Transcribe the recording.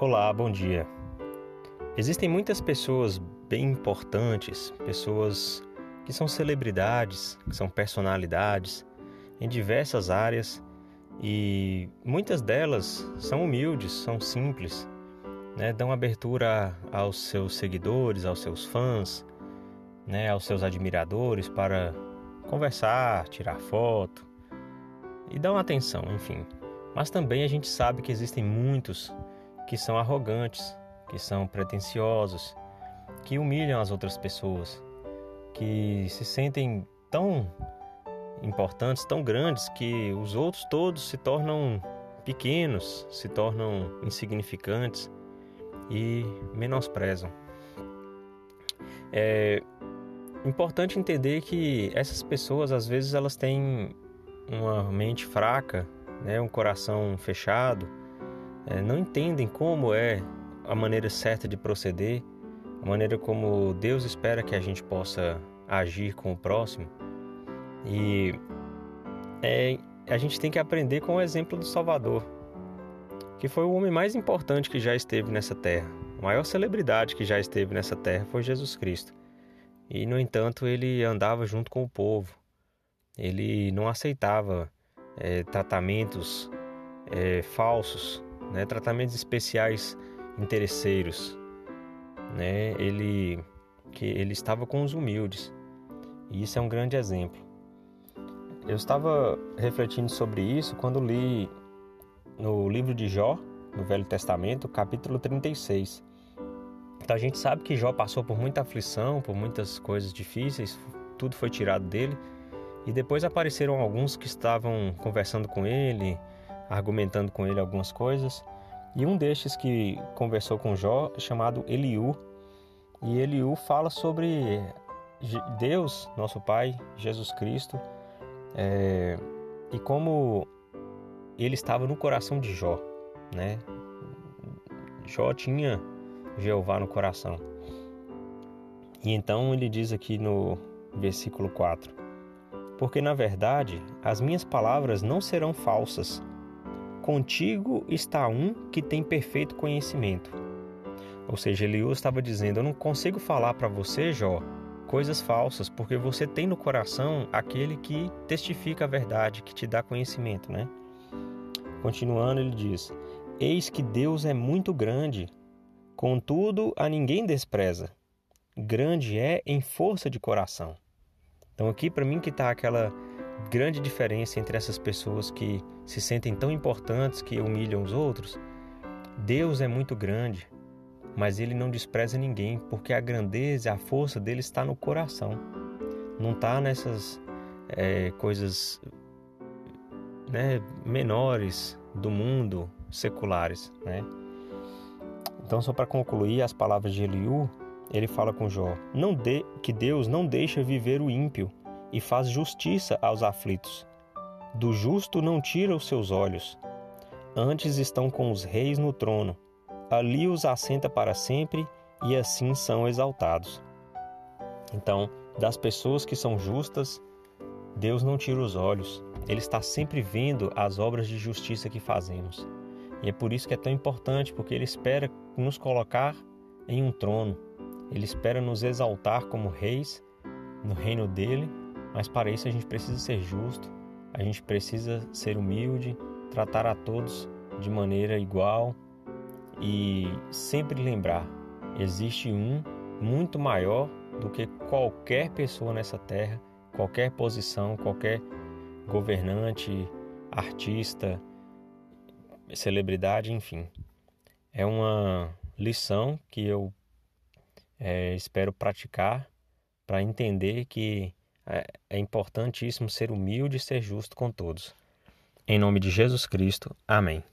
Olá, bom dia. Existem muitas pessoas bem importantes, pessoas que são celebridades, que são personalidades em diversas áreas e muitas delas são humildes, são simples, né? dão abertura aos seus seguidores, aos seus fãs, né? aos seus admiradores para conversar, tirar foto e uma atenção, enfim. Mas também a gente sabe que existem muitos que são arrogantes, que são pretensiosos, que humilham as outras pessoas, que se sentem tão importantes, tão grandes que os outros todos se tornam pequenos, se tornam insignificantes e menosprezam. É importante entender que essas pessoas às vezes elas têm uma mente fraca, né, um coração fechado, não entendem como é a maneira certa de proceder, a maneira como Deus espera que a gente possa agir com o próximo. E é, a gente tem que aprender com o exemplo do Salvador, que foi o homem mais importante que já esteve nessa terra. A maior celebridade que já esteve nessa terra foi Jesus Cristo. E, no entanto, ele andava junto com o povo. Ele não aceitava é, tratamentos é, falsos né, tratamentos especiais interesseiros, né? Ele que ele estava com os humildes. E isso é um grande exemplo. Eu estava refletindo sobre isso quando li no livro de Jó, no Velho Testamento, capítulo 36. Então a gente sabe que Jó passou por muita aflição, por muitas coisas difíceis, tudo foi tirado dele. E depois apareceram alguns que estavam conversando com ele, argumentando com ele algumas coisas. E um destes que conversou com Jó é chamado Eliú. E Eliú fala sobre Deus, nosso Pai, Jesus Cristo, é, e como ele estava no coração de Jó, né? Jó tinha Jeová no coração. E então ele diz aqui no versículo 4: Porque na verdade as minhas palavras não serão falsas, Contigo está um que tem perfeito conhecimento. Ou seja, Eliú estava dizendo: Eu não consigo falar para você, Jó, coisas falsas, porque você tem no coração aquele que testifica a verdade, que te dá conhecimento, né? Continuando, ele diz: Eis que Deus é muito grande, contudo a ninguém despreza. Grande é em força de coração. Então, aqui para mim que está aquela grande diferença entre essas pessoas que se sentem tão importantes que humilham os outros. Deus é muito grande, mas ele não despreza ninguém, porque a grandeza, a força dele está no coração, não está nessas é, coisas né, menores do mundo, seculares. Né? Então, só para concluir as palavras de Eliú, ele fala com Jó: não dê, que Deus não deixa viver o ímpio e faz justiça aos aflitos. Do justo não tira os seus olhos. Antes estão com os reis no trono. Ali os assenta para sempre e assim são exaltados. Então, das pessoas que são justas, Deus não tira os olhos. Ele está sempre vendo as obras de justiça que fazemos. E é por isso que é tão importante, porque Ele espera nos colocar em um trono. Ele espera nos exaltar como reis no reino dele mas para isso a gente precisa ser justo, a gente precisa ser humilde, tratar a todos de maneira igual e sempre lembrar: existe um muito maior do que qualquer pessoa nessa terra, qualquer posição, qualquer governante, artista, celebridade, enfim. É uma lição que eu é, espero praticar para entender que é importantíssimo ser humilde e ser justo com todos. Em nome de Jesus Cristo. Amém.